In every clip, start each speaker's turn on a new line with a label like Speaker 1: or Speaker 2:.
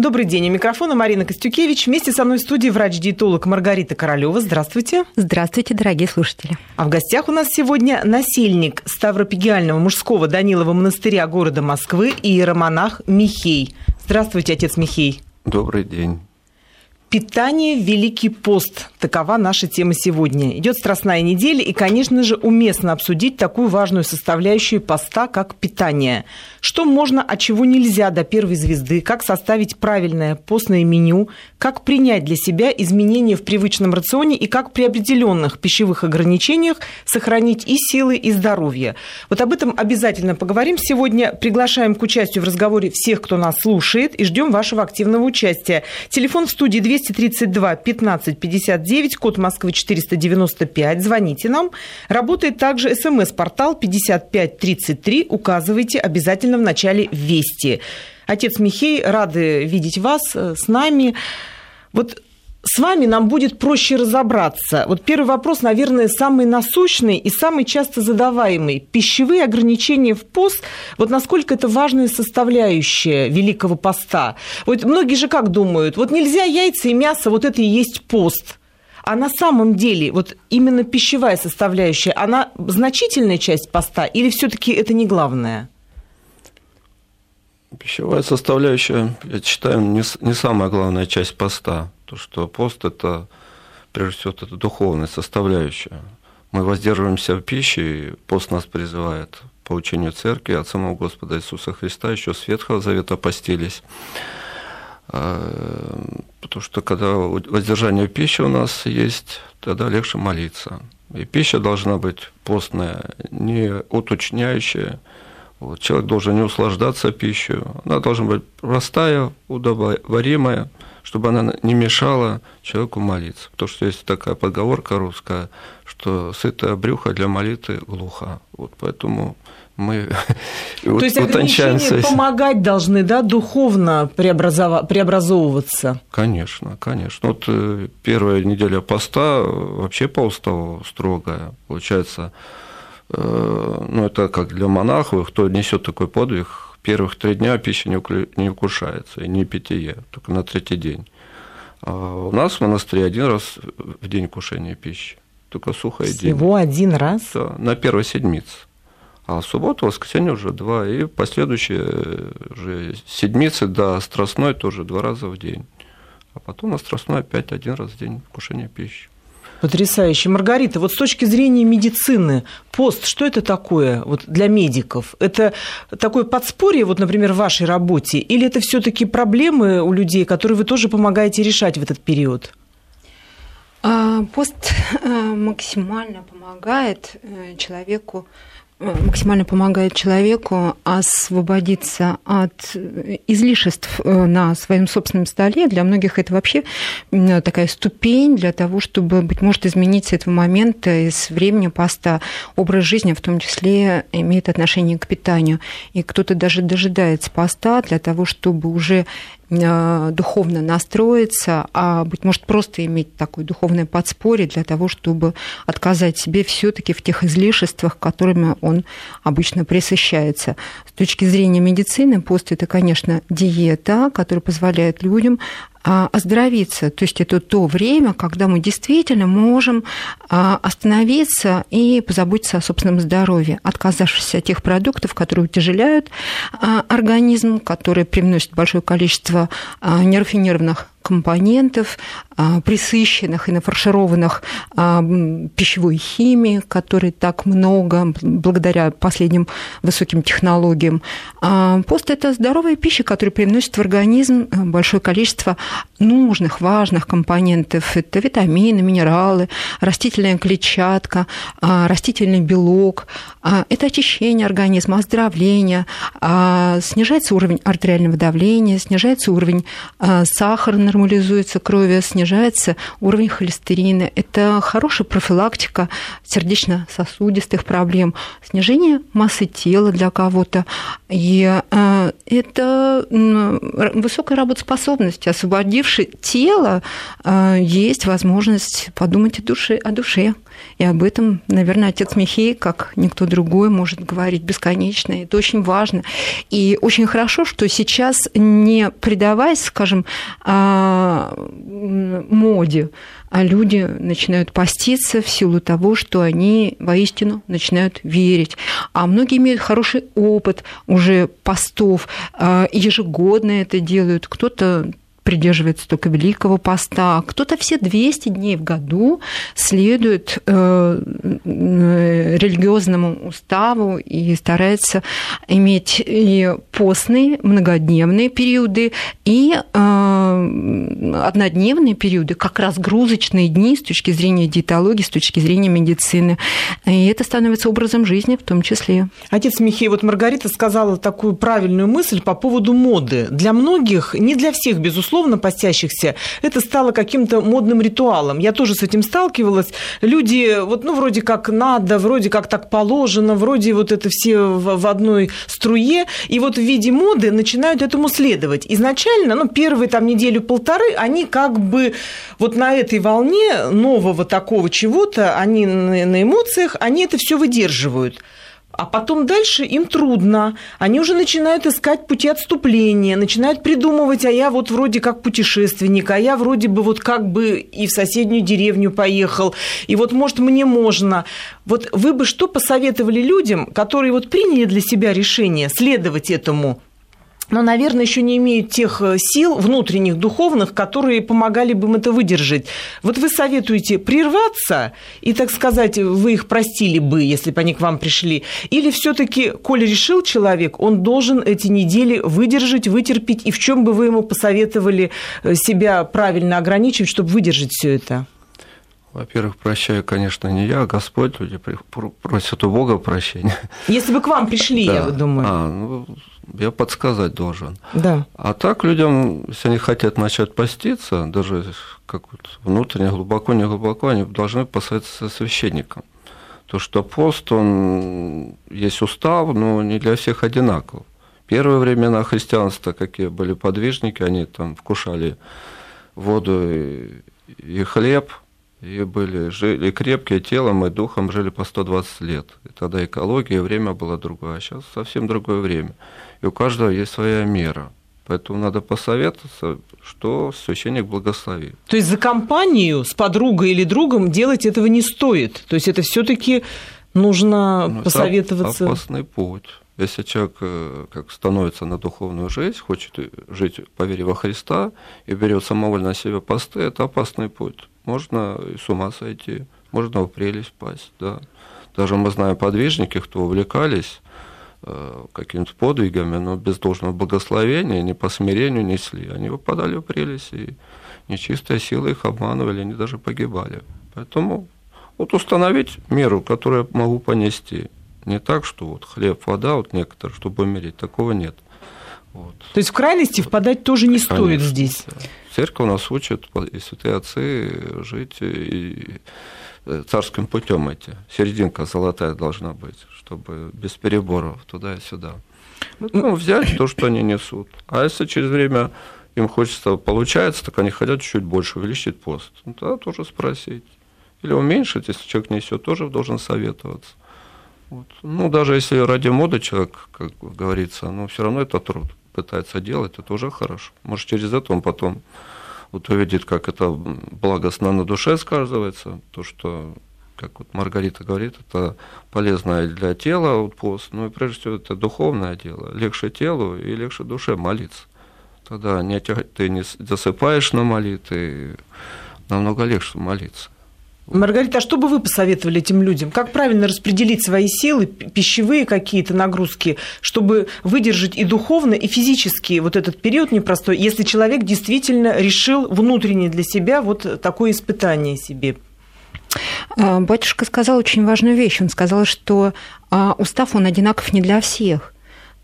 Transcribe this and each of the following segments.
Speaker 1: Добрый день. У микрофона Марина Костюкевич. Вместе со мной в студии врач-диетолог Маргарита Королева. Здравствуйте.
Speaker 2: Здравствуйте, дорогие слушатели.
Speaker 1: А в гостях у нас сегодня насельник Ставропигиального мужского Данилова монастыря города Москвы и иеромонах Михей. Здравствуйте, отец Михей.
Speaker 3: Добрый день.
Speaker 1: Питание – Великий пост. Такова наша тема сегодня. Идет Страстная неделя, и, конечно же, уместно обсудить такую важную составляющую поста, как питание. Что можно, а чего нельзя до первой звезды, как составить правильное постное меню, как принять для себя изменения в привычном рационе и как при определенных пищевых ограничениях сохранить и силы, и здоровье. Вот об этом обязательно поговорим сегодня. Приглашаем к участию в разговоре всех, кто нас слушает, и ждем вашего активного участия. Телефон в студии 232 15 59, код Москвы 495. Звоните нам. Работает также смс-портал 5533. Указывайте обязательно в начале «Вести». Отец Михей, рады видеть вас э, с нами. Вот с вами нам будет проще разобраться. Вот первый вопрос, наверное, самый насущный и самый часто задаваемый. Пищевые ограничения в пост, вот насколько это важная составляющая Великого поста. Вот многие же как думают, вот нельзя яйца и мясо, вот это и есть пост. А на самом деле вот именно пищевая составляющая, она значительная часть поста или все-таки это не главное?
Speaker 3: Пищевая составляющая, я считаю, не, не самая главная часть поста. То, что пост – это, прежде всего, это духовная составляющая. Мы воздерживаемся в пище, и пост нас призывает по учению церкви от самого Господа Иисуса Христа, еще с Ветхого Завета постились. А, потому что когда воздержание в пище у нас есть, тогда легче молиться. И пища должна быть постная, не уточняющая. Вот. Человек должен не услаждаться пищей, она должна быть простая, удобоваримая – чтобы она не мешала человеку молиться. Потому что есть такая поговорка русская, что сытое брюхо для молитвы глухо. Вот поэтому мы
Speaker 1: То есть ограничения помогать должны, да, духовно преобразов... преобразовываться?
Speaker 3: Конечно, конечно. Вот э, первая неделя поста вообще по уставу строгая. Получается, э, ну, это как для монахов, кто несет такой подвиг, первых три дня пища не вкушается, и не питье, только на третий день. А у нас в монастыре один раз в день кушения пищи, только сухая
Speaker 1: день. Всего один раз?
Speaker 3: Да, на первой седмице. А в субботу, воскресенье уже два, и последующие уже седмицы до страстной тоже два раза в день. А потом на страстной опять один раз в день вкушения пищи.
Speaker 1: Потрясающе. Маргарита, вот с точки зрения медицины, пост, что это такое вот для медиков? Это такое подспорье, вот, например, в вашей работе, или это все таки проблемы у людей, которые вы тоже помогаете решать в этот период?
Speaker 2: А, пост э, максимально помогает э, человеку максимально помогает человеку освободиться от излишеств э, на своем собственном столе. Для многих это вообще такая ступень для того, чтобы, быть может, изменить с этого момента, из времени поста, образ жизни в том числе имеет отношение к питанию. И кто-то даже дожидается поста для того, чтобы уже духовно настроиться, а, быть может, просто иметь такое духовное подспорье для того, чтобы отказать себе все таки в тех излишествах, которыми он обычно присыщается. С точки зрения медицины, пост – это, конечно, диета, которая позволяет людям оздоровиться. То есть это то время, когда мы действительно можем а, остановиться и позаботиться о собственном здоровье, отказавшись от тех продуктов, которые утяжеляют а, организм, которые привносят большое количество нерафинированных компонентов, а, присыщенных и нафаршированных а, пищевой химией, которой так много благодаря последним высоким технологиям. А, пост – это здоровая пища, которая приносит в организм большое количество нужных, важных компонентов. Это витамины, минералы, растительная клетчатка, растительный белок. Это очищение организма, оздоровление, снижается уровень артериального давления, снижается уровень сахара, нормализуется крови, снижается уровень холестерина. Это хорошая профилактика сердечно-сосудистых проблем, снижение массы тела для кого-то. И э, это высокая работоспособность. Освободивши тело, э, есть возможность подумать о душе, о душе И об этом, наверное, отец Михей, как никто другой, может говорить бесконечно. Это очень важно. И очень хорошо, что сейчас, не предаваясь, скажем, а, моде, а люди начинают поститься в силу того, что они воистину начинают верить. А многие имеют хороший опыт уже постов, а, ежегодно это делают. Кто-то придерживается только Великого Поста, кто-то все 200 дней в году следует э, религиозному уставу и старается иметь и постные многодневные периоды, и э, однодневные периоды, как раз грузочные дни с точки зрения диетологии, с точки зрения медицины. И это становится образом жизни в том числе.
Speaker 1: Отец Михей, вот Маргарита сказала такую правильную мысль по поводу моды. Для многих, не для всех, безусловно, безусловно, постящихся, это стало каким-то модным ритуалом. Я тоже с этим сталкивалась. Люди, вот, ну, вроде как надо, вроде как так положено, вроде вот это все в, одной струе, и вот в виде моды начинают этому следовать. Изначально, ну, первые там неделю-полторы, они как бы вот на этой волне нового такого чего-то, они на эмоциях, они это все выдерживают. А потом дальше им трудно. Они уже начинают искать пути отступления, начинают придумывать, а я вот вроде как путешественник, а я вроде бы вот как бы и в соседнюю деревню поехал, и вот, может, мне можно. Вот вы бы что посоветовали людям, которые вот приняли для себя решение следовать этому но, наверное, еще не имеют тех э, сил внутренних, духовных, которые помогали бы им это выдержать. Вот вы советуете прерваться, и, так сказать, вы их простили бы, если бы они к вам пришли, или все-таки, коли решил человек, он должен эти недели выдержать, вытерпеть, и в чем бы вы ему посоветовали э, себя правильно ограничивать, чтобы выдержать все это?
Speaker 3: Во-первых, прощаю, конечно, не я, а Господь. Люди просят у Бога прощения.
Speaker 1: Если бы к вам пришли, да. я думаю.
Speaker 3: А, ну, я подсказать должен.
Speaker 1: Да.
Speaker 3: А так людям, если они хотят начать поститься, даже как вот внутренне, глубоко, не глубоко, они должны посоветоваться со священником. То, что пост, он есть устав, но не для всех одинаков. Первые времена христианства, какие были подвижники, они там вкушали воду и, и хлеб, и были, жили крепкие телом и духом, жили по 120 лет. И тогда экология и время было другое, а сейчас совсем другое время и у каждого есть своя мера. Поэтому надо посоветоваться, что священник благословит.
Speaker 1: То есть за компанию с подругой или другом делать этого не стоит. То есть это все-таки нужно ну, посоветоваться.
Speaker 3: Это опасный путь. Если человек э, как становится на духовную жизнь, хочет жить по вере во Христа и берет самовольно на себя посты, это опасный путь. Можно и с ума сойти, можно в прелесть пасть. Да. Даже мы знаем подвижники, кто увлекались Э, какими-то подвигами, но без должного благословения, не по смирению несли. Они выпадали в прелесть, и нечистая сила их обманывали, они даже погибали. Поэтому вот установить меру, которую я могу понести. Не так, что вот хлеб, вода, вот некоторые, чтобы умереть, такого нет.
Speaker 1: Вот. То есть в крайности впадать тоже не Конечно, стоит здесь.
Speaker 3: Церковь нас учит, и святые отцы, жить и Э, царским путем эти. Серединка золотая должна быть, чтобы без переборов туда и сюда. Ну, взять то, что они несут. А если через время им хочется, получается, так они хотят чуть больше увеличить пост. Ну, тогда тоже спросить. Или уменьшить, если человек несет, тоже должен советоваться. Вот. Ну, даже если ради моды человек, как говорится, но все равно это труд пытается делать, это уже хорошо. Может, через это он потом вот увидит, как это благостно на душе сказывается, то, что, как вот Маргарита говорит, это полезное для тела вот пост, ну и прежде всего это духовное дело, легче телу и легче душе молиться. Тогда не, ты не засыпаешь на молитве, намного легче молиться.
Speaker 1: Маргарита, а что бы вы посоветовали этим людям? Как правильно распределить свои силы, пищевые какие-то нагрузки, чтобы выдержать и духовно, и физически вот этот период непростой, если человек действительно решил внутренне для себя вот такое испытание себе?
Speaker 2: А, батюшка сказал очень важную вещь. Он сказал, что а, устав, он одинаков не для всех.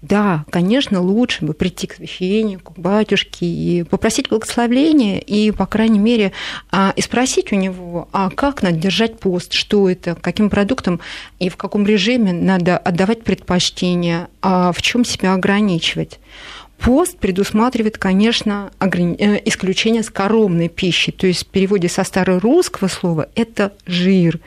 Speaker 2: Да, конечно, лучше бы прийти к священнику, к батюшке и попросить благословения и, по крайней мере, а, и спросить у него, а как надо держать пост, что это, каким продуктом и в каком режиме надо отдавать предпочтение, а в чем себя ограничивать. Пост предусматривает, конечно, э, исключение скоромной пищи, то есть в переводе со старорусского слова это жир.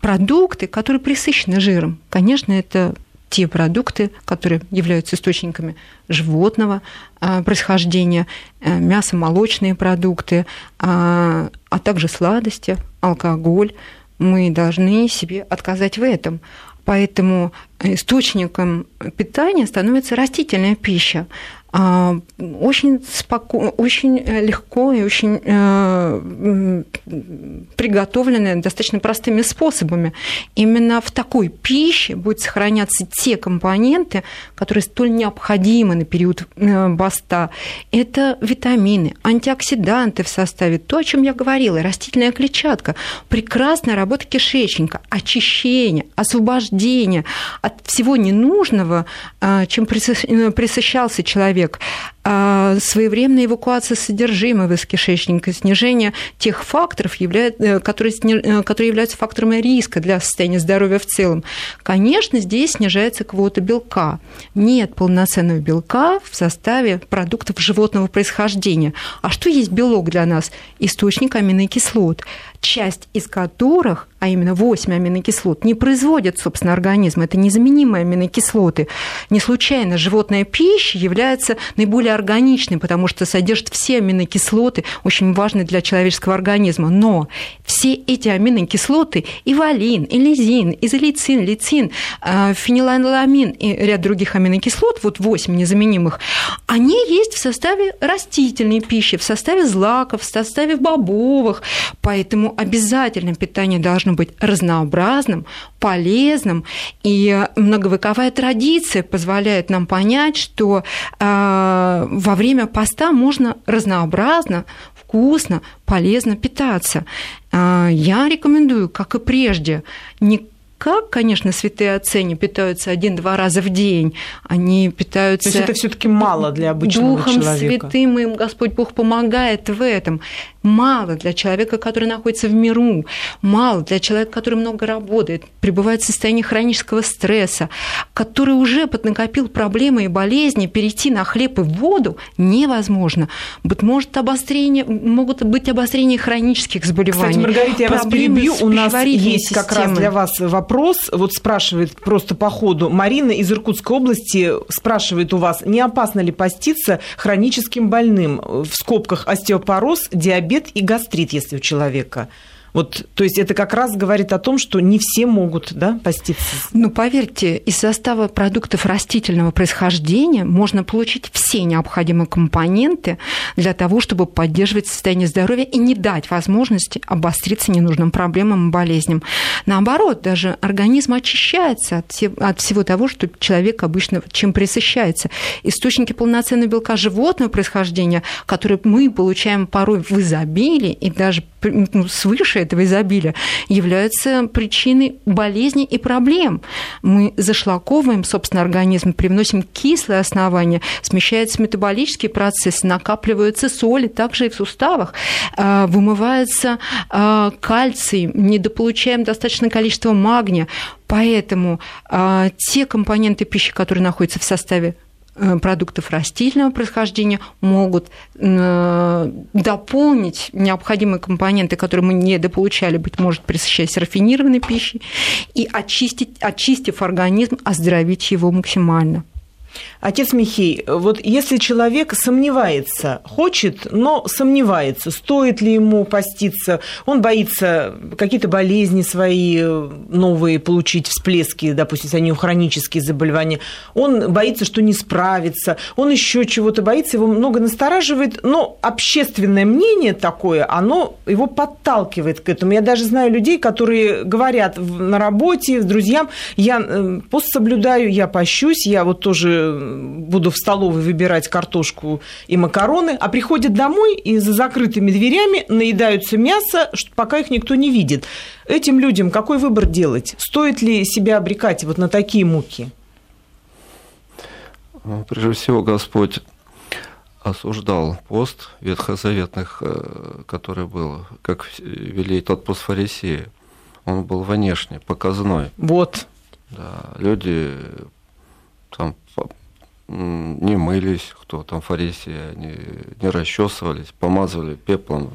Speaker 2: продукты, которые присыщены жиром. Конечно, это те продукты, которые являются источниками животного а, происхождения, э, мясо-молочные продукты, а, а также сладости, алкоголь. Мы должны себе отказать в этом. Поэтому источником питания становится растительная пища. А, очень, споко... очень э, легко и очень э, приготовленная достаточно простыми способами. Именно в такой пище будут сохраняться те компоненты, которые столь необходимы на период э, баста. Это витамины, антиоксиданты в составе, то, о чем я говорила, растительная клетчатка, прекрасная работа кишечника, очищение, освобождение от всего ненужного, чем присыщался человек человек, своевременная эвакуация содержимого из кишечника, снижение тех факторов, э, э, которые являются факторами риска для состояния здоровья в целом. Конечно, здесь снижается квота белка. Нет полноценного белка в составе продуктов животного происхождения. А что есть белок для нас? Источник аминокислот часть из которых, а именно 8 аминокислот, не производят, собственно, организм. Это незаменимые аминокислоты. Не случайно животная пища является наиболее органичной, потому что содержит все аминокислоты, очень важные для человеческого организма. Но все эти аминокислоты, и валин, и лизин, изолицин, лицин, э, фенилаламин и ряд других аминокислот, вот 8 незаменимых, они есть в составе растительной пищи, в составе злаков, в составе бобовых. Поэтому обязательно питание должно быть разнообразным, полезным. И многовековая традиция позволяет нам понять, что э, во время поста можно разнообразно, вкусно, полезно питаться. Э, я рекомендую, как и прежде, не как, конечно, святые отцы не питаются один-два раза в день, они питаются...
Speaker 1: То есть это все таки мало для обычного
Speaker 2: Духом
Speaker 1: человека.
Speaker 2: Духом Святым им Господь Бог помогает в этом мало для человека, который находится в миру, мало для человека, который много работает, пребывает в состоянии хронического стресса, который уже поднакопил проблемы и болезни, перейти на хлеб и воду невозможно. Быть может, обострение, могут быть обострения хронических заболеваний.
Speaker 1: Кстати, Маргарита, я вас перебью. У нас есть как раз для вас вопрос. Вот спрашивает просто по ходу. Марина из Иркутской области спрашивает у вас, не опасно ли поститься хроническим больным? В скобках остеопороз, диабет и гастрит, если у человека. Вот, то есть это как раз говорит о том, что не все могут да, поститься.
Speaker 2: Ну, поверьте, из состава продуктов растительного происхождения можно получить все необходимые компоненты для того, чтобы поддерживать состояние здоровья и не дать возможности обостриться ненужным проблемам и болезням. Наоборот, даже организм очищается от, от всего того, что человек обычно чем присыщается. Источники полноценного белка животного происхождения, которые мы получаем порой в изобилии и даже ну, свыше этого изобилия, являются причиной болезней и проблем. Мы зашлаковываем, собственно, организм, привносим кислые основания, смещается метаболический процесс, накапливаются соли, также и в суставах, а, вымывается а, кальций, недополучаем достаточное количество магния. Поэтому а, те компоненты пищи, которые находятся в составе Э, продуктов растительного происхождения могут э, дополнить необходимые компоненты, которые мы недополучали, быть может, присыщаясь рафинированной пищей, и очистить, очистив организм, оздоровить его максимально.
Speaker 1: Отец Михей, вот если человек сомневается, хочет, но сомневается, стоит ли ему поститься, он боится какие-то болезни свои новые получить, всплески, допустим, они хронические заболевания, он боится, что не справится, он еще чего-то боится, его много настораживает, но общественное мнение такое, оно его подталкивает к этому. Я даже знаю людей, которые говорят на работе, с друзьям, я э, пост соблюдаю, я пощусь, я вот тоже буду в столовой выбирать картошку и макароны, а приходят домой и за закрытыми дверями наедаются мясо, пока их никто не видит. Этим людям какой выбор делать? Стоит ли себя обрекать вот на такие муки?
Speaker 3: Ну, прежде всего, Господь осуждал пост ветхозаветных, э, который был, как вели тот пост фарисея. Он был внешне, показной.
Speaker 1: Вот.
Speaker 3: Да, люди не мылись, кто там фарисеи, они не расчесывались, помазывали пеплом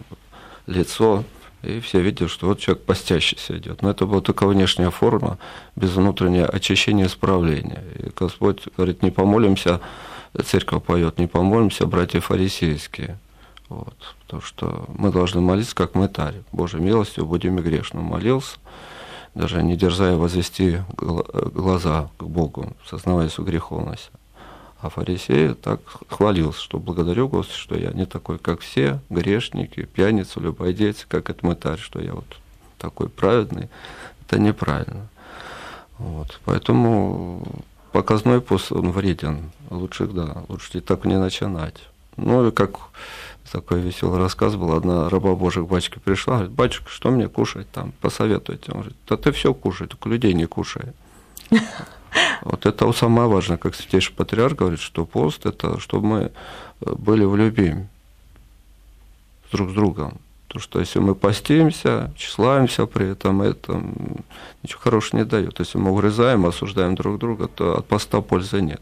Speaker 3: лицо, И все видят, что вот человек постящийся идет. Но это была только внешняя форма, без внутреннего очищения и исправления. И Господь говорит, не помолимся, церковь поет, не помолимся, братья фарисейские. Вот, потому что мы должны молиться, как мытарь. Божьей милостью будем и грешным. Молился, даже не дерзая возвести глаза к Богу, сознаваясь в греховности. А фарисей так хвалился, что благодарю Господа, что я не такой, как все, грешники, пьяницы, любодейцы, как этот мытарь, что я вот такой праведный. Это неправильно. Вот. Поэтому показной пост, он вреден. Лучше, да, лучше так не начинать. Ну, и как такой веселый рассказ был. Одна раба Божия к батюшке пришла, говорит, батюшка, что мне кушать там, посоветуйте. Он говорит, да ты все кушай, только людей не кушай. Вот это самое важное, как святейший патриарх говорит, что пост – это чтобы мы э, были в любви друг с другом. Потому что если мы постимся, тщеславимся при этом, это ничего хорошего не дает. Если мы угрызаем, осуждаем друг друга, то от поста пользы нет.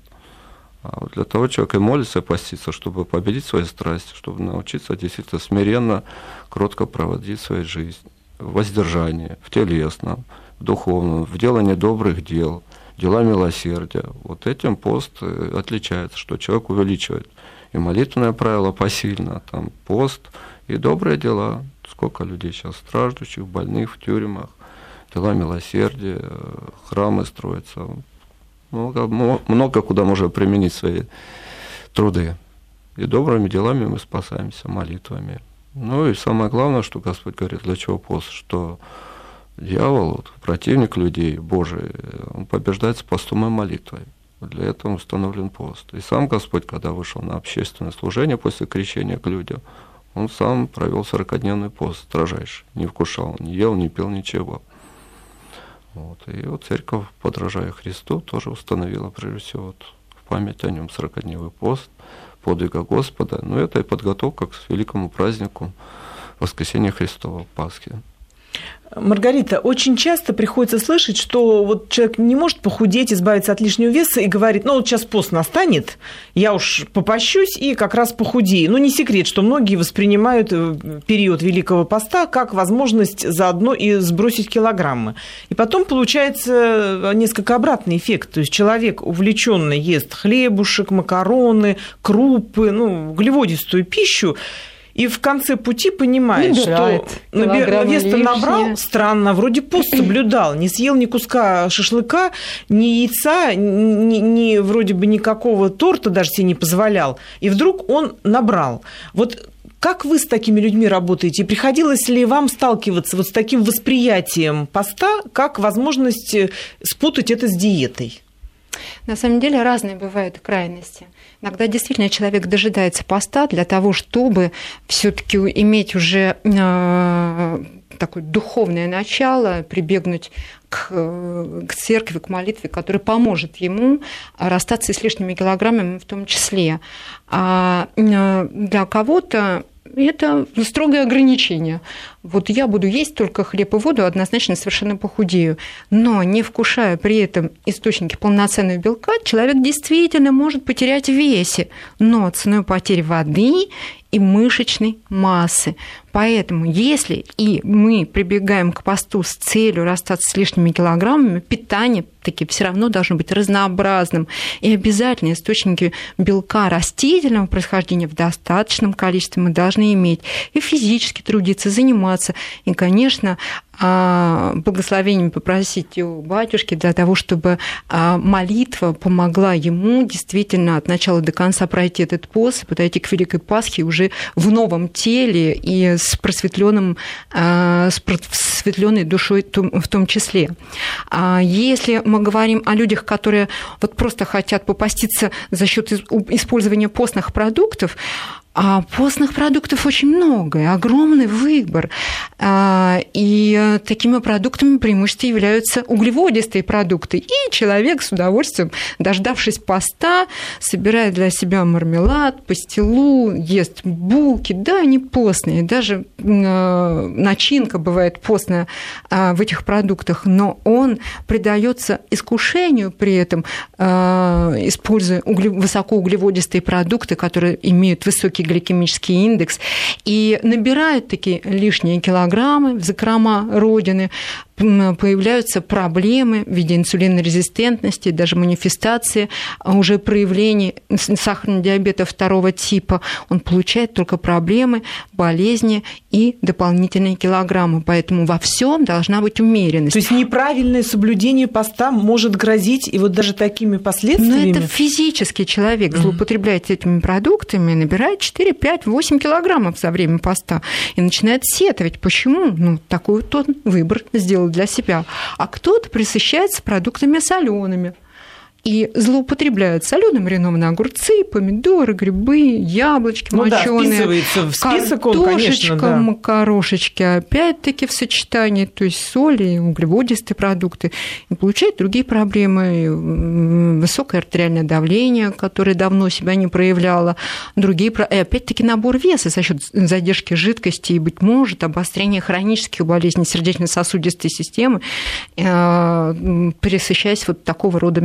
Speaker 3: А вот для того человек и молится, и постится, чтобы победить свои страсти, чтобы научиться действительно смиренно, кротко проводить свою жизнь в воздержании, в телесном, в духовном, в делании добрых дел, дела милосердия. Вот этим пост э, отличается, что человек увеличивает и молитвенное правило посильно, там пост и добрые дела. Сколько людей сейчас страждущих, больных в тюрьмах, дела милосердия, э, храмы строятся много, много куда можно применить свои труды. И добрыми делами мы спасаемся, молитвами. Ну и самое главное, что Господь говорит, для чего пост, что дьявол, вот, противник людей Божий, он побеждается постом и молитвой. Для этого установлен пост. И сам Господь, когда вышел на общественное служение после крещения к людям, он сам провел 40-дневный пост строжайший, не вкушал, не ел, не пил ничего. Вот. И вот церковь, подражая Христу, тоже установила, прежде всего, вот, в память о нем 40-дневный пост, подвига Господа. Но это и подготовка к великому празднику Воскресения Христова, Пасхи.
Speaker 1: Маргарита, очень часто приходится слышать, что вот человек не может похудеть, избавиться от лишнего веса и говорит, ну вот сейчас пост настанет, я уж попощусь и как раз похудею. Ну, не секрет, что многие воспринимают э, период Великого поста как возможность заодно и сбросить килограммы. И потом получается несколько обратный эффект. То есть человек увлеченно ест хлебушек, макароны, крупы, ну, углеводистую пищу, и в конце пути понимает, Набирает что вес-то набрал, странно, вроде пост соблюдал, не съел ни куска шашлыка, ни яйца, ни, ни вроде бы никакого торта даже себе не позволял, и вдруг он набрал. Вот как вы с такими людьми работаете? Приходилось ли вам сталкиваться вот с таким восприятием поста, как возможность спутать это с диетой?
Speaker 2: На самом деле разные бывают крайности. Иногда действительно человек дожидается поста для того, чтобы все-таки иметь уже э, такое духовное начало, прибегнуть к, к церкви, к молитве, которая поможет ему расстаться с лишними килограммами в том числе. А э, для кого-то это строгое ограничение. Вот я буду есть только хлеб и воду, однозначно совершенно похудею. Но не вкушая при этом источники полноценного белка, человек действительно может потерять в весе, но ценой потери воды и мышечной массы. Поэтому, если и мы прибегаем к посту с целью расстаться с лишними килограммами, питание таки все равно должно быть разнообразным. И обязательно источники белка растительного происхождения в достаточном количестве мы должны иметь. И физически трудиться, заниматься. И, конечно, благословением попросить у батюшки для того, чтобы а, молитва помогла ему действительно от начала до конца пройти этот пост, подойти к Великой Пасхе уже в новом теле и с просветленным, а, с просветленной душой в том числе. Если мы говорим о людях, которые вот просто хотят попаститься за счет использования постных продуктов, а постных продуктов очень много, огромный выбор. А, и такими продуктами преимущественно являются углеводистые продукты. И человек с удовольствием, дождавшись поста, собирает для себя мармелад, пастилу, ест булки. Да, они постные. Даже а, начинка бывает постная а, в этих продуктах, но он предается искушению при этом, используя высокоуглеводистые продукты, которые имеют высокий высокий гликемический индекс, и набирают такие лишние килограммы в закрома родины, появляются проблемы в виде инсулинорезистентности, даже манифестации, а уже проявлений сахарного диабета второго типа. Он получает только проблемы, болезни и дополнительные килограммы. Поэтому во всем должна быть умеренность.
Speaker 1: То есть неправильное соблюдение поста может грозить и вот даже такими последствиями?
Speaker 2: Но это физически человек злоупотребляет этими продуктами, набирает 4, 5, 8 килограммов за время поста и начинает сетовать. Почему? Ну, такой вот он выбор сделал для себя. А кто-то присыщается продуктами солеными и злоупотребляют соленым маринованные огурцы, помидоры, грибы, яблочки ну моченые.
Speaker 1: Да, в список он, конечно,
Speaker 2: да. макарошечки, опять-таки в сочетании, то есть соли, углеводистые продукты. И получают другие проблемы, высокое артериальное давление, которое давно себя не проявляло, другие, и опять-таки набор веса за счет задержки жидкости и, быть может, обострение хронических болезней сердечно-сосудистой системы, э, пересыщаясь вот такого рода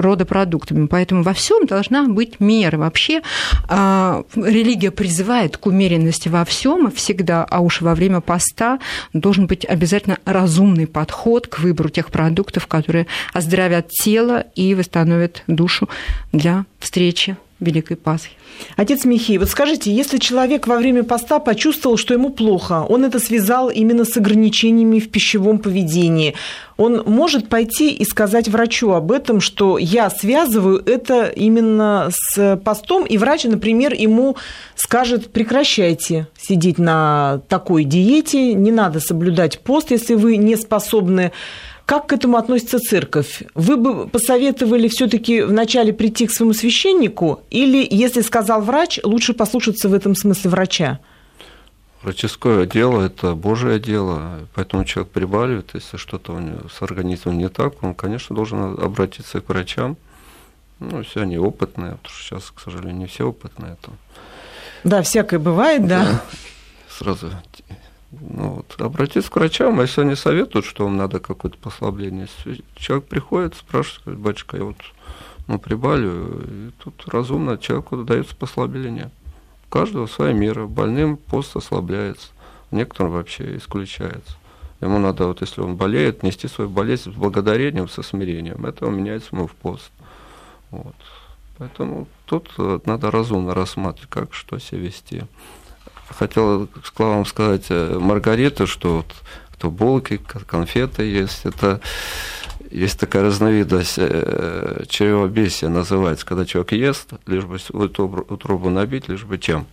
Speaker 2: рода продуктами. Поэтому во всем должна быть мера. Вообще а, религия призывает к умеренности во всем и всегда, а уж во время поста должен быть обязательно разумный подход к выбору тех продуктов, которые оздоровят тело и восстановят душу для встречи Великой Пасхи.
Speaker 1: Отец Михей, вот скажите, если человек во время поста почувствовал, что ему плохо, он это связал именно с ограничениями в пищевом поведении, он может пойти и сказать врачу об этом, что я связываю это именно с постом, и врач, например, ему скажет, прекращайте сидеть на такой диете, не надо соблюдать пост, если вы не способны как к этому относится церковь? Вы бы посоветовали все-таки вначале прийти к своему священнику, или, если сказал врач, лучше послушаться в этом смысле врача?
Speaker 3: Враческое дело – это Божие дело, поэтому человек прибавит, если что-то у него с организмом не так, он, конечно, должен обратиться к врачам. Ну, все они опытные, потому что сейчас, к сожалению, не все опытные. Это...
Speaker 1: Да, всякое бывает, да. да.
Speaker 3: Сразу ну, вот, обратиться к врачам, а если они советуют, что вам надо какое-то послабление, человек приходит, спрашивает, батюшка, я вот ну, прибавлю, и тут разумно человеку дается послабление. У каждого своя мера. Больным пост ослабляется, некоторым вообще исключается. Ему надо, вот если он болеет, нести свою болезнь с благодарением, со смирением. Это меняется ему в пост. Вот. Поэтому тут э, надо разумно рассматривать, как что себя вести хотел вам сказать, э, Маргарита, что вот то булки, конфеты есть. Это есть такая разновидность э, чревобесия называется, когда человек ест, лишь бы утробу набить, лишь бы чем.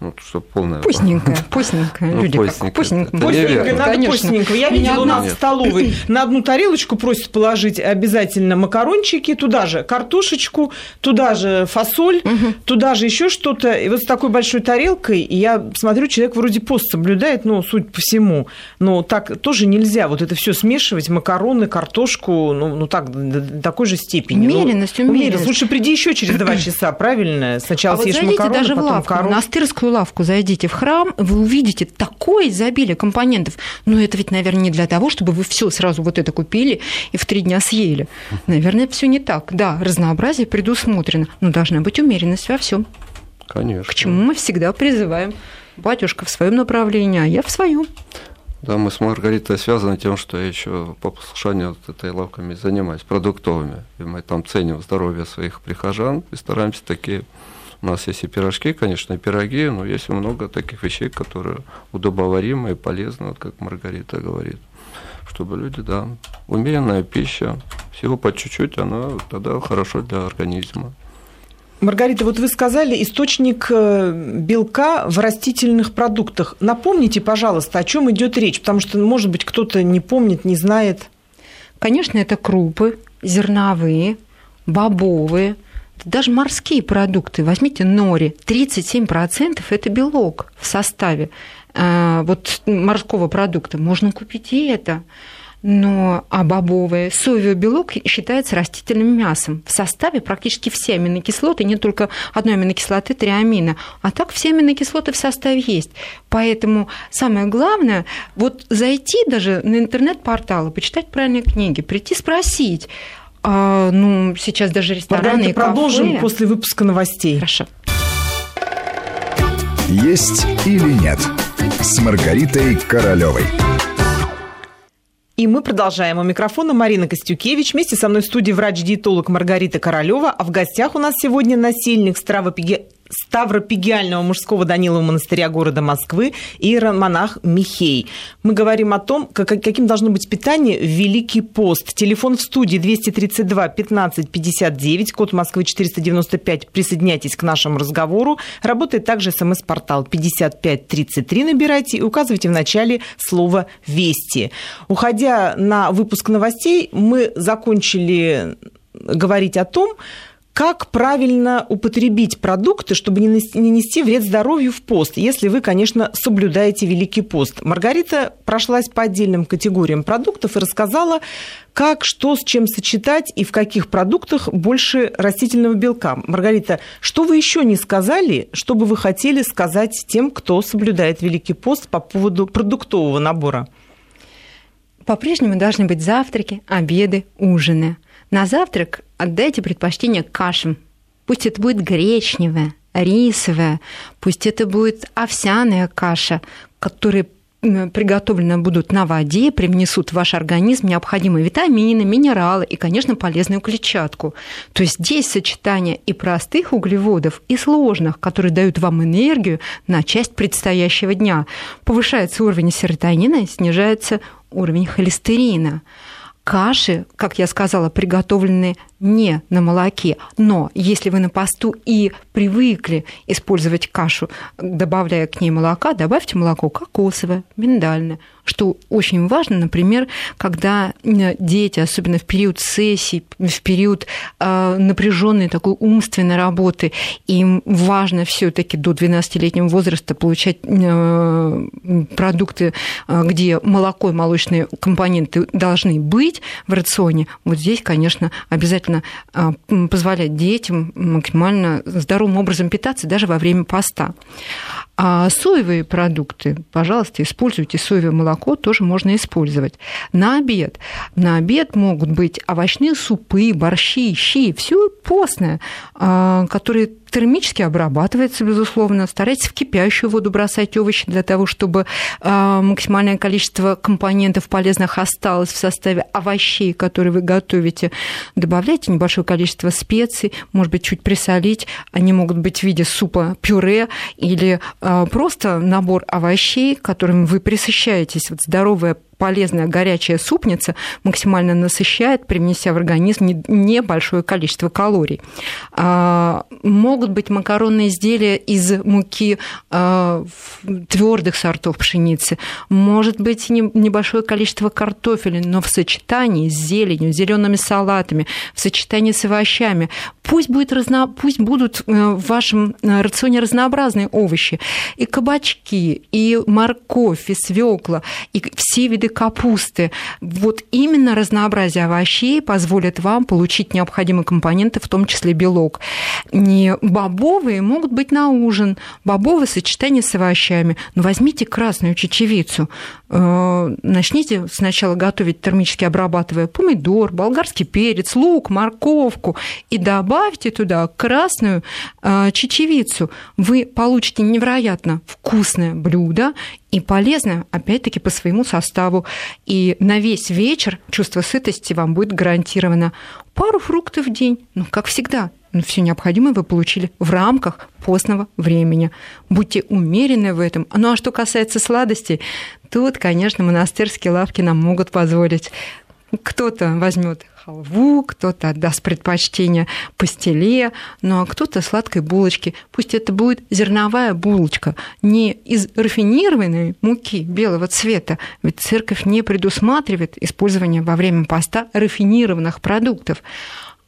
Speaker 3: Ну, что полная...
Speaker 2: Постненькая, постненькая. Ну, Люди постненькая.
Speaker 1: Постненькая, постненькая надо конечно. Я видела у нас в столовой. На одну тарелочку просят положить обязательно макарончики, туда же картошечку, туда же фасоль, угу. туда же еще что-то. И вот с такой большой тарелкой, и я смотрю, человек вроде пост соблюдает, ну, суть по всему. Но так тоже нельзя вот это все смешивать, макароны, картошку, ну, ну так, до такой же степени.
Speaker 2: Умеренность, ну, умеренность. умеренность.
Speaker 1: Лучше приди еще через два часа, правильно? Сначала а съешь вот макароны,
Speaker 2: даже
Speaker 1: потом
Speaker 2: лавку, макароны русскую лавку зайдите в храм, вы увидите такое изобилие компонентов. Но это ведь, наверное, не для того, чтобы вы все сразу вот это купили и в три дня съели. Наверное, все не так. Да, разнообразие предусмотрено, но должна быть умеренность во всем.
Speaker 3: Конечно.
Speaker 2: К чему мы всегда призываем. Батюшка в своем направлении, а я в своем.
Speaker 3: Да, мы с Маргаритой связаны тем, что я еще по послушанию вот этой лавками занимаюсь, продуктовыми. И мы там ценим здоровье своих прихожан и стараемся такие у нас есть и пирожки, конечно, и пироги, но есть много таких вещей, которые удобоваримы и полезны, вот как Маргарита говорит. Чтобы люди, да, умеренная пища, всего по чуть-чуть, она тогда хорошо для организма.
Speaker 1: Маргарита, вот вы сказали источник э, белка в растительных продуктах. Напомните, пожалуйста, о чем идет речь, потому что, может быть, кто-то не помнит, не знает.
Speaker 2: Конечно, это крупы зерновые, бобовые, даже морские продукты, возьмите нори, 37% это белок в составе а, вот морского продукта. Можно купить и это. Но а бобовые, соевый белок считается растительным мясом. В составе практически все аминокислоты, не только одной аминокислоты, три амина. А так все аминокислоты в составе есть. Поэтому самое главное, вот зайти даже на интернет-порталы, почитать правильные книги, прийти спросить, а, ну, сейчас даже рестораны
Speaker 1: Маргарита, и кафе... продолжим после выпуска новостей.
Speaker 2: Хорошо.
Speaker 4: «Есть или нет» с Маргаритой Королевой.
Speaker 1: И мы продолжаем. У микрофона Марина Костюкевич. Вместе со мной в студии врач-диетолог Маргарита Королева. А в гостях у нас сегодня насильник стравопеги... Ставропегиального мужского Данилова монастыря города Москвы иеромонах Михей. Мы говорим о том, как, каким должно быть питание в Великий пост. Телефон в студии 232 15 59, код Москвы 495. Присоединяйтесь к нашему разговору. Работает также смс-портал 5533. Набирайте и указывайте в начале слово «Вести». Уходя на выпуск новостей, мы закончили говорить о том, как правильно употребить продукты, чтобы не нести вред здоровью в пост, если вы, конечно, соблюдаете Великий пост. Маргарита прошлась по отдельным категориям продуктов и рассказала, как, что, с чем сочетать и в каких продуктах больше растительного белка. Маргарита, что вы еще не сказали, что бы вы хотели сказать тем, кто соблюдает Великий пост по поводу продуктового набора?
Speaker 2: По-прежнему должны быть завтраки, обеды, ужины – на завтрак отдайте предпочтение кашам. Пусть это будет гречневая, рисовая, пусть это будет овсяная каша, которые приготовлены будут на воде, привнесут в ваш организм необходимые витамины, минералы и, конечно, полезную клетчатку. То есть здесь сочетание и простых углеводов, и сложных, которые дают вам энергию на часть предстоящего дня. Повышается уровень серотонина, снижается уровень холестерина каши, как я сказала, приготовленные не на молоке. Но если вы на посту и привыкли использовать кашу, добавляя к ней молока, добавьте молоко кокосовое, миндальное, что очень важно, например, когда э, дети, особенно в период сессий, в период э, напряженной такой умственной работы, им важно все-таки до 12-летнего возраста получать э, продукты, где молоко и молочные компоненты должны быть в рационе, вот здесь, конечно, обязательно позволять детям максимально здоровым образом питаться даже во время поста. А соевые продукты, пожалуйста, используйте соевое молоко, тоже можно использовать. На обед. На обед могут быть овощные супы, борщи, щи, все постное, а, которые термически обрабатывается, безусловно. Старайтесь в кипящую воду бросать овощи для того, чтобы а, максимальное количество компонентов полезных осталось в составе овощей, которые вы готовите. Добавляйте небольшое количество специй, может быть, чуть присолить. Они могут быть в виде супа, пюре или а, просто набор овощей, которыми вы присыщаетесь. Вот здоровая полезная горячая супница максимально насыщает, привнеся в организм небольшое количество калорий. А, могут быть макаронные изделия из муки а, твердых сортов пшеницы, может быть небольшое количество картофеля, но в сочетании с зеленью, зелеными салатами, в сочетании с овощами. Пусть, будет разно... Пусть будут э, в вашем э, рационе разнообразные овощи, и кабачки, и морковь, и свекла, и все виды виды капусты. Вот именно разнообразие овощей позволит вам получить необходимые компоненты, в том числе белок. Не бобовые могут быть на ужин, бобовые в сочетании с овощами. Но возьмите красную чечевицу, э, начните сначала готовить термически обрабатывая помидор, болгарский перец, лук, морковку и добавьте туда красную э, чечевицу. Вы получите невероятно вкусное блюдо и полезно, опять-таки, по своему составу. И на весь вечер чувство сытости вам будет гарантировано. Пару фруктов в день, ну, как всегда, но все необходимое вы получили в рамках постного времени. Будьте умерены в этом. Ну а что касается сладостей, тут, конечно, монастырские лавки нам могут позволить. Кто-то возьмет халву, кто-то отдаст предпочтение пастиле, ну а кто-то сладкой булочки. Пусть это будет зерновая булочка, не из рафинированной муки белого цвета, ведь церковь не предусматривает использование во время поста рафинированных продуктов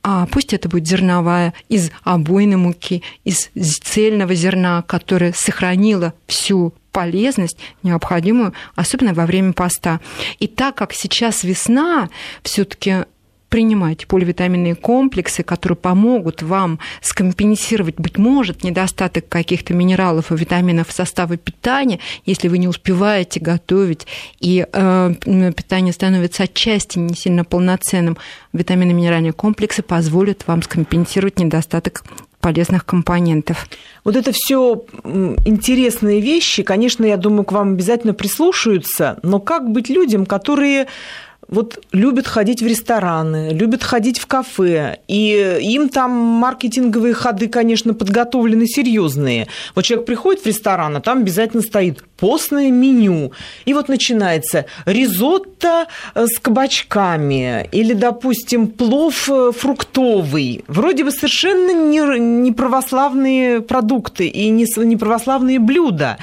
Speaker 2: а пусть это будет зерновая из обойной муки, из цельного зерна, которое сохранило всю полезность необходимую, особенно во время поста. И так как сейчас весна, все-таки принимайте поливитаминные комплексы, которые помогут вам скомпенсировать, быть может, недостаток каких-то минералов и витаминов в составе питания, если вы не успеваете готовить, и э, питание становится отчасти не сильно полноценным. Витамины минеральные комплексы позволят вам скомпенсировать недостаток полезных компонентов.
Speaker 1: Вот это все интересные вещи, конечно, я думаю, к вам обязательно прислушаются, но как быть людям, которые вот любят ходить в рестораны, любят ходить в кафе, и им там маркетинговые ходы, конечно, подготовлены серьезные. Вот человек приходит в ресторан, а там обязательно стоит постное меню. И вот начинается ризотто э, с кабачками или, допустим, плов э, фруктовый. Вроде бы совершенно не, православные продукты и не православные блюда.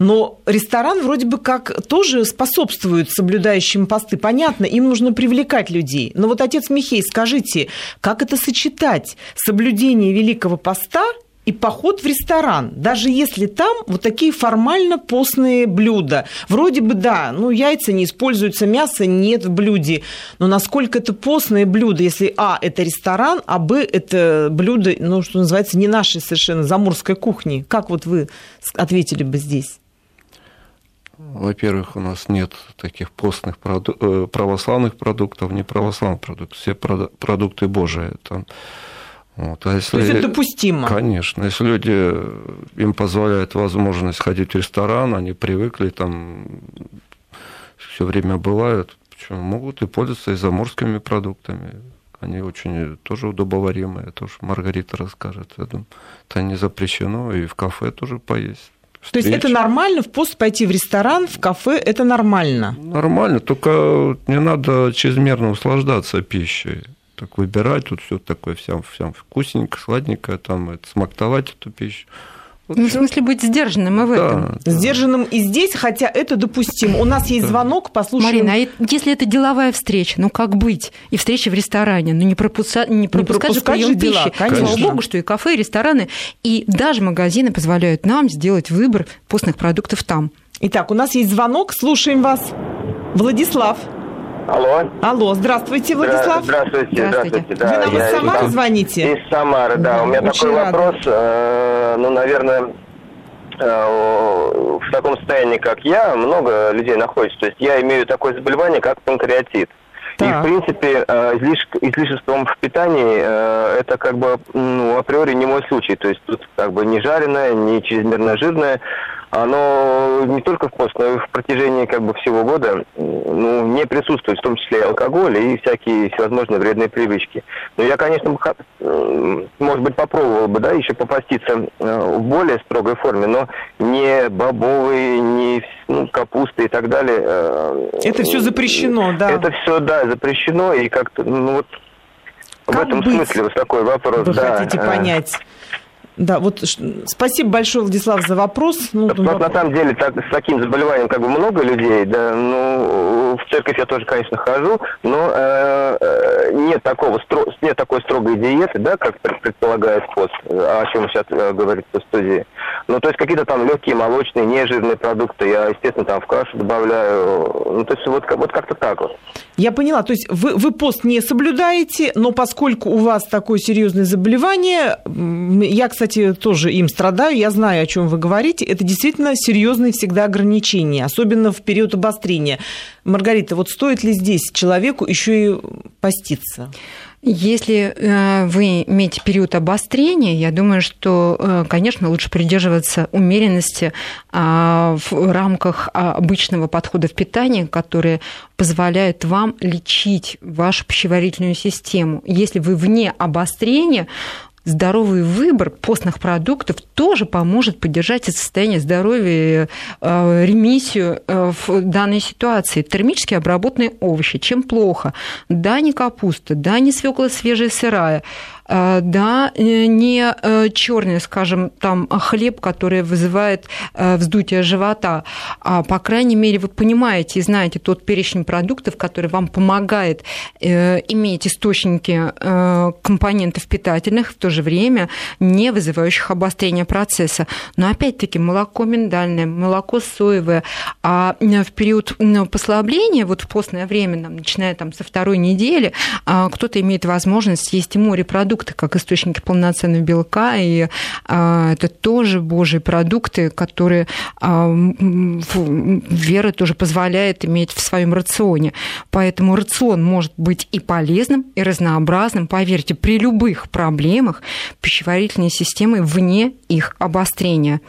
Speaker 1: Но ресторан вроде бы как тоже способствует соблюдающим посты. Понятно, им нужно привлекать людей. Но вот, отец Михей, скажите, как это сочетать? Соблюдение Великого Поста и поход в ресторан, даже если там вот такие формально постные блюда. Вроде бы да, ну яйца не используются, мясо нет в блюде, но насколько это постное блюдо, если а, это ресторан, а б, это блюдо, ну что называется, не нашей совершенно заморской кухни. Как вот вы ответили бы здесь?
Speaker 3: Во-первых, у нас нет таких постных проду- э, православных продуктов, не православных продуктов, все продукты Божии. Там.
Speaker 1: Вот. А если, То есть это допустимо?
Speaker 3: Конечно. Если люди, им позволяет возможность ходить в ресторан, они привыкли, там все время бывают, почему могут и пользоваться и заморскими продуктами. Они очень тоже удобоваримые, то, что Маргарита расскажет. Я думаю, это не запрещено, и в кафе тоже поесть.
Speaker 1: То есть это нормально, в пост пойти в ресторан, в кафе, это нормально?
Speaker 3: Нормально, только не надо чрезмерно услаждаться пищей. Так выбирать, тут все такое всем, всем вкусненько, сладенькое, там, это, смактовать эту пищу.
Speaker 2: Вот ну, в смысле быть сдержанным и в да, этом.
Speaker 1: Да. Сдержанным и здесь, хотя это допустимо. У нас есть звонок, послушаем.
Speaker 2: Марина, а если это деловая встреча, ну как быть? И встреча в ресторане, ну не, пропуска... не пропускать, не же прием дела, пищи. Конечно. Слава богу, что и кафе, и рестораны, и даже магазины позволяют нам сделать выбор постных продуктов там.
Speaker 1: Итак, у нас есть звонок, слушаем вас. Владислав.
Speaker 5: Алло.
Speaker 1: Алло, здравствуйте, Владислав.
Speaker 5: Здравствуйте, здравствуйте. здравствуйте.
Speaker 1: Да, Вы нам из Самары из, звоните?
Speaker 5: Из Самары, да. да У меня такой рада. вопрос, э, ну, наверное, э, в таком состоянии, как я, много людей находится. То есть я имею такое заболевание, как панкреатит. Так. И, в принципе, э, излиш... излишеством в питании это как бы ну, априори не мой случай. То есть тут как бы не жареное, не чрезмерно жирное оно не только в пост, но и в протяжении как бы всего года ну, не присутствует, в том числе и алкоголь и всякие всевозможные вредные привычки. Но я, конечно, может быть, попробовал бы, да, еще попаститься э, в более строгой форме, но не бобовые, не ну, капусты и так далее.
Speaker 1: Э, это все запрещено, да?
Speaker 5: Это все, да, запрещено, и как-то, ну вот, как в этом быть? смысле вот такой вопрос.
Speaker 1: Вы да. хотите понять? Да, вот спасибо большое, Владислав, за вопрос.
Speaker 5: Ну, вот, на самом деле так, с таким заболеванием как бы много людей, да, ну, в церковь я тоже, конечно, хожу, но э, э нет такого нет такой строгой диеты, да, как предполагает пост, о чем сейчас э, говорит в студии. Ну, то есть какие-то там легкие молочные, нежирные продукты, я, естественно, там в кашу добавляю. Ну, то есть вот, вот как-то так вот.
Speaker 1: Я поняла, то есть вы, вы пост не соблюдаете, но поскольку у вас такое серьезное заболевание, я, кстати, кстати, тоже им страдаю, я знаю, о чем вы говорите. Это действительно серьезные всегда ограничения, особенно в период обострения. Маргарита, вот стоит ли здесь человеку еще и поститься?
Speaker 2: Если э, вы имеете период обострения, я думаю, что, э, конечно, лучше придерживаться умеренности а, в рамках обычного подхода в питании, которые позволяют вам лечить вашу пищеварительную систему. Если вы вне обострения, здоровый выбор постных продуктов тоже поможет поддержать состояние здоровья, э, ремиссию э, в данной ситуации. Термически обработанные овощи. Чем плохо? Да, не капуста, да, не свекла свежая сырая, да, э, не э, черный, скажем, там хлеб, который вызывает вздутие живота, а по крайней мере вы понимаете и знаете тот перечень продуктов, который вам помогает иметь источники компонентов питательных, в то же время не вызывающих обострения процесса. Но опять-таки молоко миндальное, молоко соевое, а в период послабления, вот в постное время, начиная там со второй недели, кто-то имеет возможность есть и морепродукты, продукты как источники полноценного белка, и а, это тоже божьи продукты, которые а, вера тоже позволяет иметь в своем рационе. Поэтому рацион может быть и полезным, и разнообразным. Поверьте, при любых проблемах пищеварительной системы вне их обострения.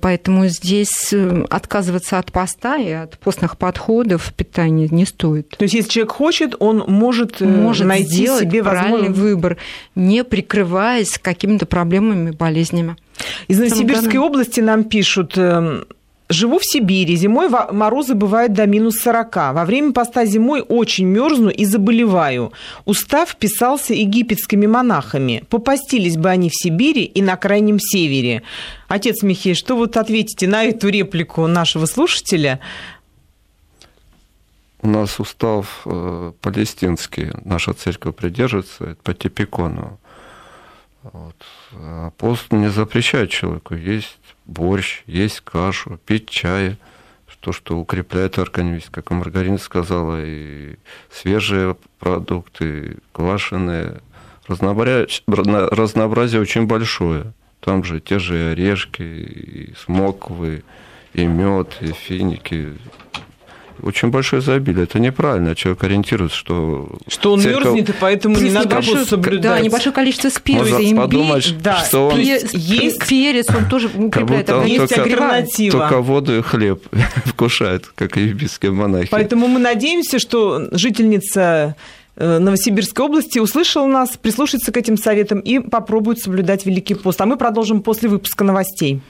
Speaker 2: Поэтому здесь э, отказываться от поста и от постных подходов в питании не стоит.
Speaker 1: То есть, если человек хочет, он может, э, может найти себе
Speaker 2: правильный возможно... выбор, не прикрываясь какими-то проблемами, болезнями.
Speaker 1: Из Новосибирской области нам пишут, эм, Живу в Сибири. Зимой морозы бывают до минус 40. Во время поста зимой очень мерзну и заболеваю. Устав писался египетскими монахами. Попастились бы они в Сибири и на Крайнем Севере. Отец Михей, что вот ответите на эту реплику нашего слушателя?
Speaker 3: У нас устав э, палестинский, наша церковь придерживается по Типикону. Вот. А пост не запрещает человеку есть борщ, есть кашу, пить чай, то, что укрепляет организм, как Маргарина сказала, и свежие продукты, квашеные. Разнообразие, разнообразие очень большое. Там же те же орешки, и смоквы, и мед, и финики, очень большое изобилие. Это неправильно. Человек ориентируется, что...
Speaker 1: Что он церковь... мерзнет, и поэтому не надо большое, соблюдать.
Speaker 2: Да, небольшое количество спирта, имбирь.
Speaker 3: подумать,
Speaker 2: да,
Speaker 3: что он...
Speaker 2: Есть перец, он тоже укрепляет.
Speaker 3: Как есть только, альтернатива. Только воду и хлеб вкушает, как египетские монахи.
Speaker 1: Поэтому мы надеемся, что жительница э, Новосибирской области услышал нас, прислушается к этим советам и попробует соблюдать Великий пост. А мы продолжим после выпуска новостей.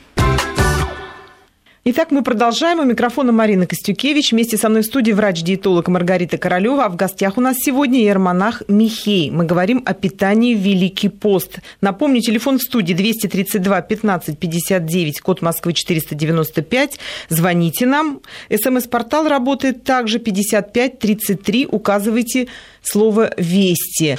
Speaker 1: Итак, мы продолжаем. У микрофона Марина Костюкевич. Вместе со мной в студии врач-диетолог Маргарита Королева. А в гостях у нас сегодня иеромонах Михей. Мы говорим о питании Великий пост. Напомню, телефон в студии 232 15 59, код Москвы 495. Звоните нам. СМС-портал работает также 55 33. Указывайте слово «Вести».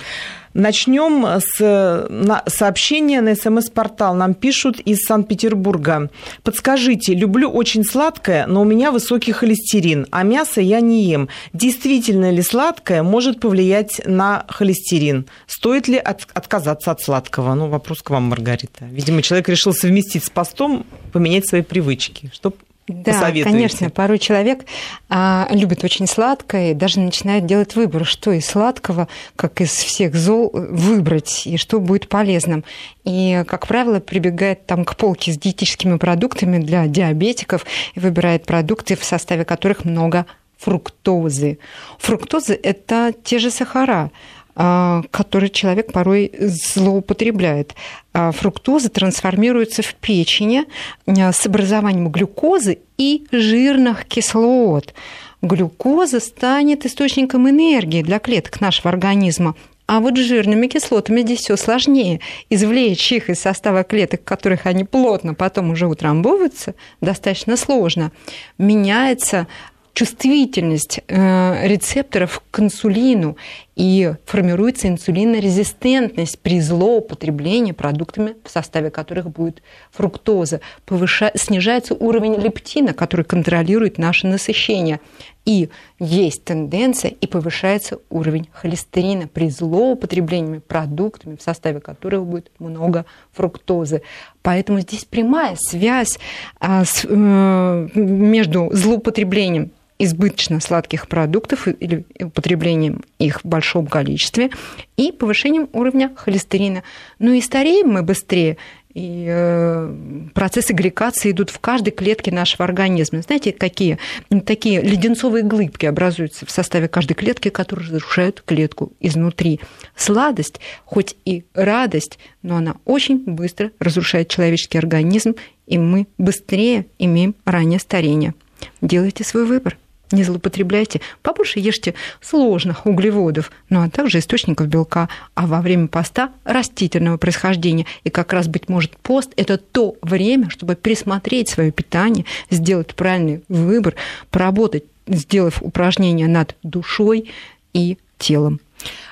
Speaker 1: Начнем с сообщения на СМС-портал. Нам пишут из Санкт-Петербурга. Подскажите, люблю очень сладкое, но у меня высокий холестерин, а мясо я не ем. Действительно ли сладкое может повлиять на холестерин? Стоит ли от, отказаться от сладкого? Ну, вопрос к вам, Маргарита. Видимо, человек решил совместить с постом, поменять свои привычки. Что
Speaker 2: да, конечно, порой человек а, любит очень сладкое и даже начинает делать выбор, что из сладкого, как из всех зол, выбрать и что будет полезным. И, как правило, прибегает там к полке с диетическими продуктами для диабетиков и выбирает продукты, в составе которых много фруктозы. Фруктозы – это те же сахара, который человек порой злоупотребляет. А фруктоза трансформируется в печени а, с образованием глюкозы и жирных кислот. Глюкоза станет источником энергии для клеток нашего организма, а вот с жирными кислотами здесь все сложнее. Извлечь их из состава клеток, в которых они плотно потом уже утрамбовываются, достаточно сложно. Меняется чувствительность э, рецепторов к инсулину и формируется инсулинорезистентность при злоупотреблении продуктами, в составе которых будет фруктоза. Повыша... Снижается уровень лептина, который контролирует наше насыщение. И есть тенденция, и повышается уровень холестерина при злоупотреблении продуктами, в составе которых будет много фруктозы. Поэтому здесь прямая связь а, э, между злоупотреблением избыточно сладких продуктов или употреблением их в большом количестве и повышением уровня холестерина. Ну и стареем мы быстрее, и э, процессы гликации идут в каждой клетке нашего организма. Знаете, какие? Такие леденцовые глыбки образуются в составе каждой клетки, которые разрушают клетку изнутри. Сладость, хоть и радость, но она очень быстро разрушает человеческий организм, и мы быстрее имеем раннее старение. Делайте свой выбор не злоупотребляйте. Побольше ешьте сложных углеводов, ну а также источников белка. А во время поста растительного происхождения. И как раз, быть может, пост – это то время, чтобы пересмотреть свое питание, сделать правильный выбор, поработать, сделав упражнения над душой и телом.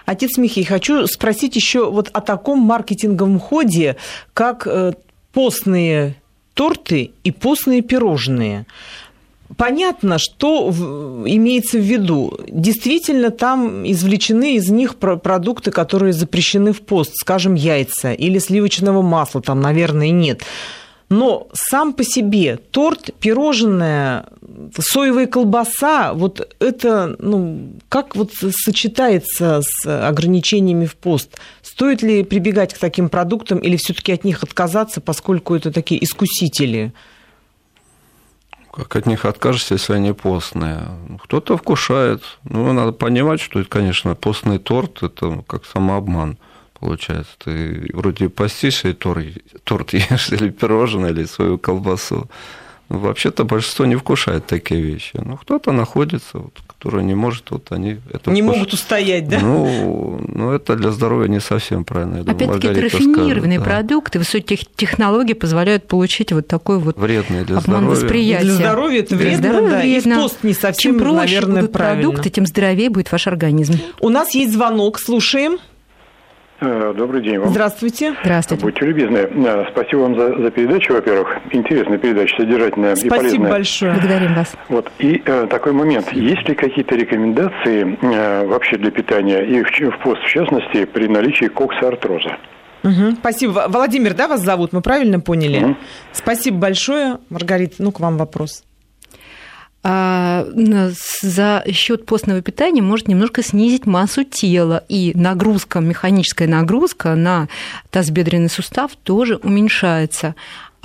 Speaker 1: Отец Михей, хочу спросить еще вот о таком маркетинговом ходе, как э, постные торты и постные пирожные понятно, что имеется в виду. Действительно, там извлечены из них продукты, которые запрещены в пост, скажем, яйца или сливочного масла, там, наверное, нет. Но сам по себе торт, пирожное, соевая колбаса, вот это, ну, как вот сочетается с ограничениями в пост? Стоит ли прибегать к таким продуктам или все-таки от них отказаться, поскольку это такие искусители?
Speaker 3: Как от них откажешься, если они постные? Кто-то вкушает. Ну, надо понимать, что это, конечно, постный торт, это как самообман получается. Ты вроде постишь и торт, торт ешь, или пирожное, или свою колбасу. Вообще-то большинство не вкушает такие вещи. Ну, кто-то находится, вот, который не может, вот они
Speaker 1: это Не вкуш... могут устоять, да?
Speaker 3: Ну, ну, это для здоровья не совсем правильно.
Speaker 2: Опять-таки, это рафинированные скажет, продукты, да. высокие технологии позволяют получить вот такой вот
Speaker 3: Вредные для здоровья.
Speaker 1: восприятия. Для здоровья это вредно, для здоровья да, вредно. и в пост не совсем,
Speaker 2: Чем проще
Speaker 1: наверное,
Speaker 2: будут
Speaker 1: правильно.
Speaker 2: продукты, тем здоровее будет ваш организм.
Speaker 1: У нас есть звонок, слушаем.
Speaker 6: Э, добрый день вам.
Speaker 1: Здравствуйте.
Speaker 2: Здравствуйте.
Speaker 6: Будьте любезны. Э, спасибо вам за, за передачу, во-первых. Интересная передача, содержательная
Speaker 1: Спасибо
Speaker 6: и полезная.
Speaker 1: Спасибо большое.
Speaker 2: Благодарим вас.
Speaker 6: Вот. И э, такой момент. Есть ли какие-то рекомендации э, вообще для питания, и в, в пост, в частности, при наличии коксартроза?
Speaker 1: Угу, спасибо. Владимир, да, вас зовут? Мы правильно поняли? Угу. Спасибо большое. Маргарита, ну, к вам вопрос.
Speaker 2: А, за счет постного питания может немножко снизить массу тела, и нагрузка, механическая нагрузка на тазобедренный сустав тоже уменьшается.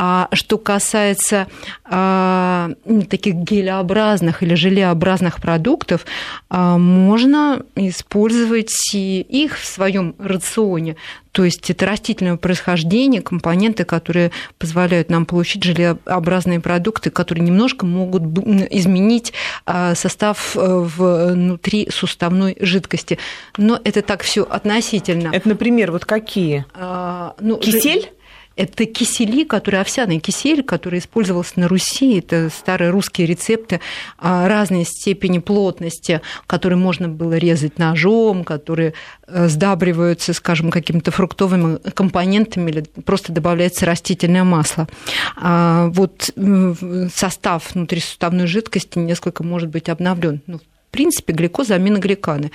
Speaker 2: А что касается а, таких гелеобразных или желеобразных продуктов, а, можно использовать и их в своем рационе. То есть это растительного происхождения, компоненты, которые позволяют нам получить желеобразные продукты, которые немножко могут изменить а, состав э, внутри суставной жидкости. Но это так все относительно.
Speaker 1: Это, например, вот какие? А, ну, Кисель?
Speaker 2: Это кисели, которые овсяный кисель, который использовался на Руси. Это старые русские рецепты а, разной степени плотности, которые можно было резать ножом, которые э, сдабриваются, скажем, какими-то фруктовыми компонентами или просто добавляется растительное масло. А, вот состав внутрисуставной жидкости несколько может быть обновлен. Ну, в принципе, гликозаминогликаны.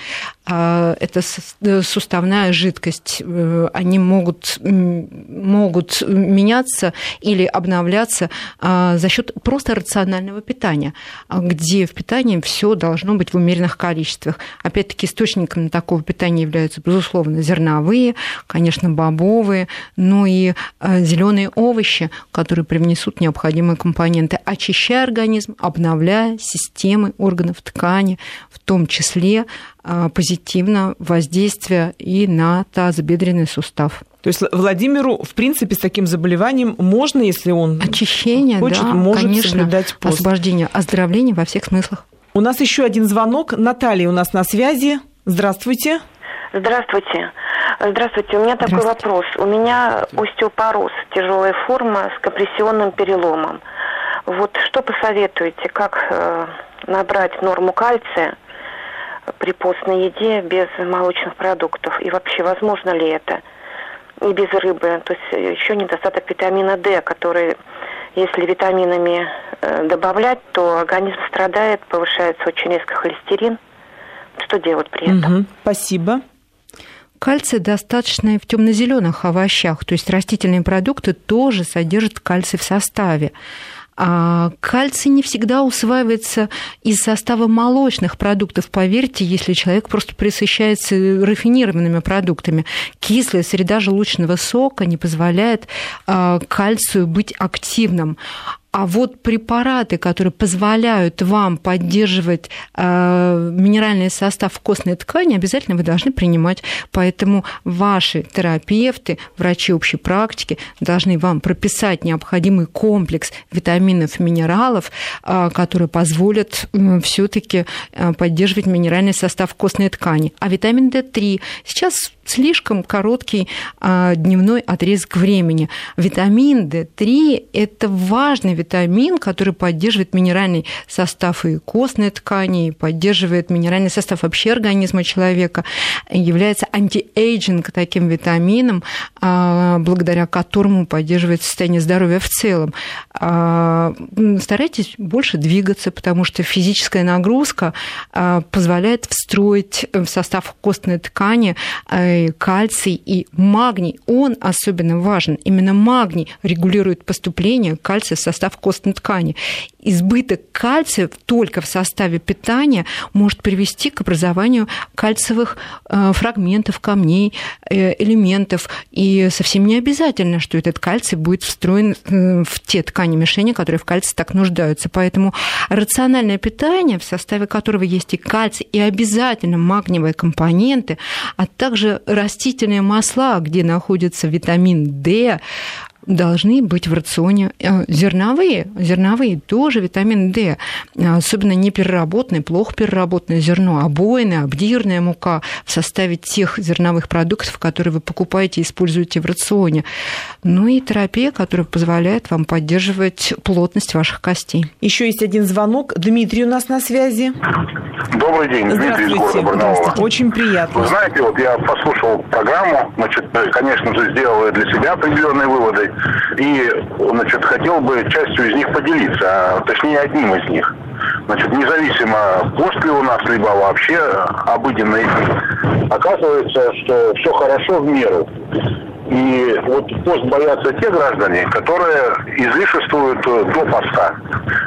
Speaker 2: А, это э, суставная жидкость. Э, они могут, могут меняться или обновляться а, за счет просто рационального питания, а, где в питании все должно быть в умеренных количествах. Опять-таки, источником такого питания являются, безусловно, зерновые, конечно, бобовые, но и зеленые овощи, которые привнесут необходимые компоненты, очищая организм, обновляя системы органов ткани, в том числе а, позитивно воздействие и на тазобедренный сустав.
Speaker 1: То есть Владимиру, в принципе, с таким заболеванием можно, если он
Speaker 2: Очищение, хочет, да, может конечно, соблюдать пост. Освобождение, оздоровление во всех смыслах.
Speaker 1: У нас еще один звонок. Наталья у нас на связи. Здравствуйте.
Speaker 7: Здравствуйте. Здравствуйте. У меня такой вопрос. У меня остеопороз, тяжелая форма с компрессионным переломом. Вот что посоветуете, как э, набрать норму кальция при постной еде без молочных продуктов? И вообще, возможно ли это? И без рыбы. То есть еще недостаток витамина D, который, если витаминами э, добавлять, то организм страдает, повышается очень резко холестерин. Что делать при этом?
Speaker 1: Угу, спасибо.
Speaker 2: Кальция достаточно и в темно-зеленых овощах, то есть растительные продукты тоже содержат кальций в составе. А кальций не всегда усваивается из состава молочных продуктов, поверьте, если человек просто присыщается рафинированными продуктами. Кислая среда желудочного сока не позволяет а, кальцию быть активным. А вот препараты, которые позволяют вам поддерживать э, минеральный состав костной ткани, обязательно вы должны принимать. Поэтому ваши терапевты, врачи общей практики должны вам прописать необходимый комплекс витаминов, минералов, э, которые позволят э, все-таки поддерживать минеральный состав костной ткани. А витамин D3 сейчас слишком короткий а, дневной отрезок времени. Витамин D3 – это важный витамин, который поддерживает минеральный состав и костной ткани, поддерживает минеральный состав вообще организма человека, является anti-aging таким витамином, а, благодаря которому поддерживает состояние здоровья в целом. А, старайтесь больше двигаться, потому что физическая нагрузка позволяет встроить в состав костной ткани кальций и магний. Он особенно важен. Именно магний регулирует поступление кальция в состав костной ткани. Избыток кальция только в составе питания может привести к образованию кальциевых э, фрагментов, камней, э, элементов. И совсем не обязательно, что этот кальций будет встроен в те ткани мишени, которые в кальции так нуждаются. Поэтому рациональное питание, в составе которого есть и кальций, и обязательно магниевые компоненты, а также растительные масла, где находится витамин D, должны быть в рационе э, зерновые. Зерновые тоже витамин D, особенно непереработанное, плохо переработанное зерно, обойная, обдирная мука в составе тех зерновых продуктов, которые вы покупаете и используете в рационе. Ну и терапия, которая позволяет вам поддерживать плотность ваших костей.
Speaker 1: Еще есть один звонок. Дмитрий у нас на связи.
Speaker 8: Добрый день, Дмитрий из города Барнаул.
Speaker 1: Очень приятно.
Speaker 8: Вы знаете, вот я послушал программу, значит, конечно же, сделал для себя определенные выводы. И, значит, хотел бы частью из них поделиться, а точнее одним из них. Значит, независимо, пост ли у нас, либо вообще обыденные дни, оказывается, что все хорошо в меру. И вот пост боятся те граждане, которые излишествуют до поста.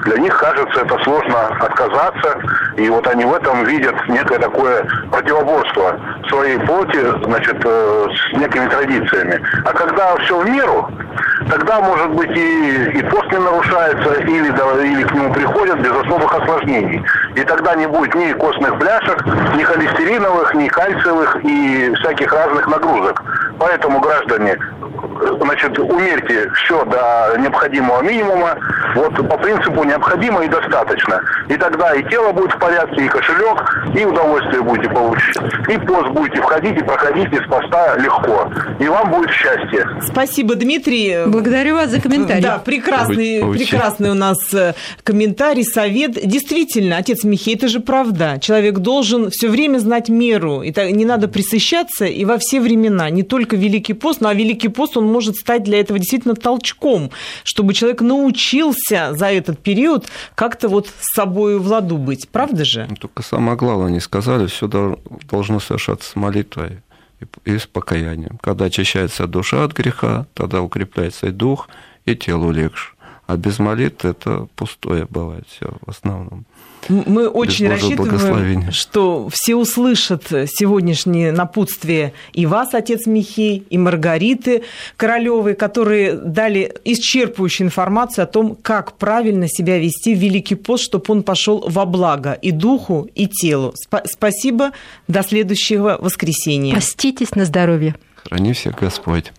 Speaker 8: Для них кажется это сложно отказаться, и вот они в этом видят некое такое противоборство своей плоти, значит, э, с некими традициями. А когда все в меру, тогда, может быть, и, и пост не нарушается, или, или к нему приходят без особых осложнений. И тогда не будет ни костных бляшек, ни холестериновых, ни кальциевых и всяких разных нагрузок. Поэтому, граждане, значит, умерьте все до необходимого минимума, вот по принципу необходимо и достаточно. И тогда и тело будет в порядке, и кошелек, и удовольствие будете получить. И пост будете входить и проходить из поста легко. И вам будет счастье.
Speaker 1: Спасибо, Дмитрий.
Speaker 2: Благодарю вас за комментарий.
Speaker 1: Да, прекрасный, прекрасный у нас э, комментарий, совет. Действительно, отец Михей, это же правда. Человек должен все время знать меру. И не надо присыщаться и во все времена. Не только Великий пост, но а Великий пост, он может стать для этого действительно толчком, чтобы человек научился за этот период как-то вот с собой в ладу быть. Правда же?
Speaker 3: Ну, только самое главное не сказали, все должно совершаться с молитвой и с покаянием. Когда очищается душа от греха, тогда укрепляется и дух, и тело легче. А без молитвы это пустое бывает все в основном.
Speaker 1: Мы очень рассчитываем, что все услышат сегодняшнее напутствие и вас, отец Михей, и Маргариты Королевой, которые дали исчерпывающую информацию о том, как правильно себя вести в Великий пост, чтобы он пошел во благо и духу, и телу. Спасибо. До следующего воскресенья.
Speaker 2: Поститесь на здоровье.
Speaker 3: Храни всех Господь.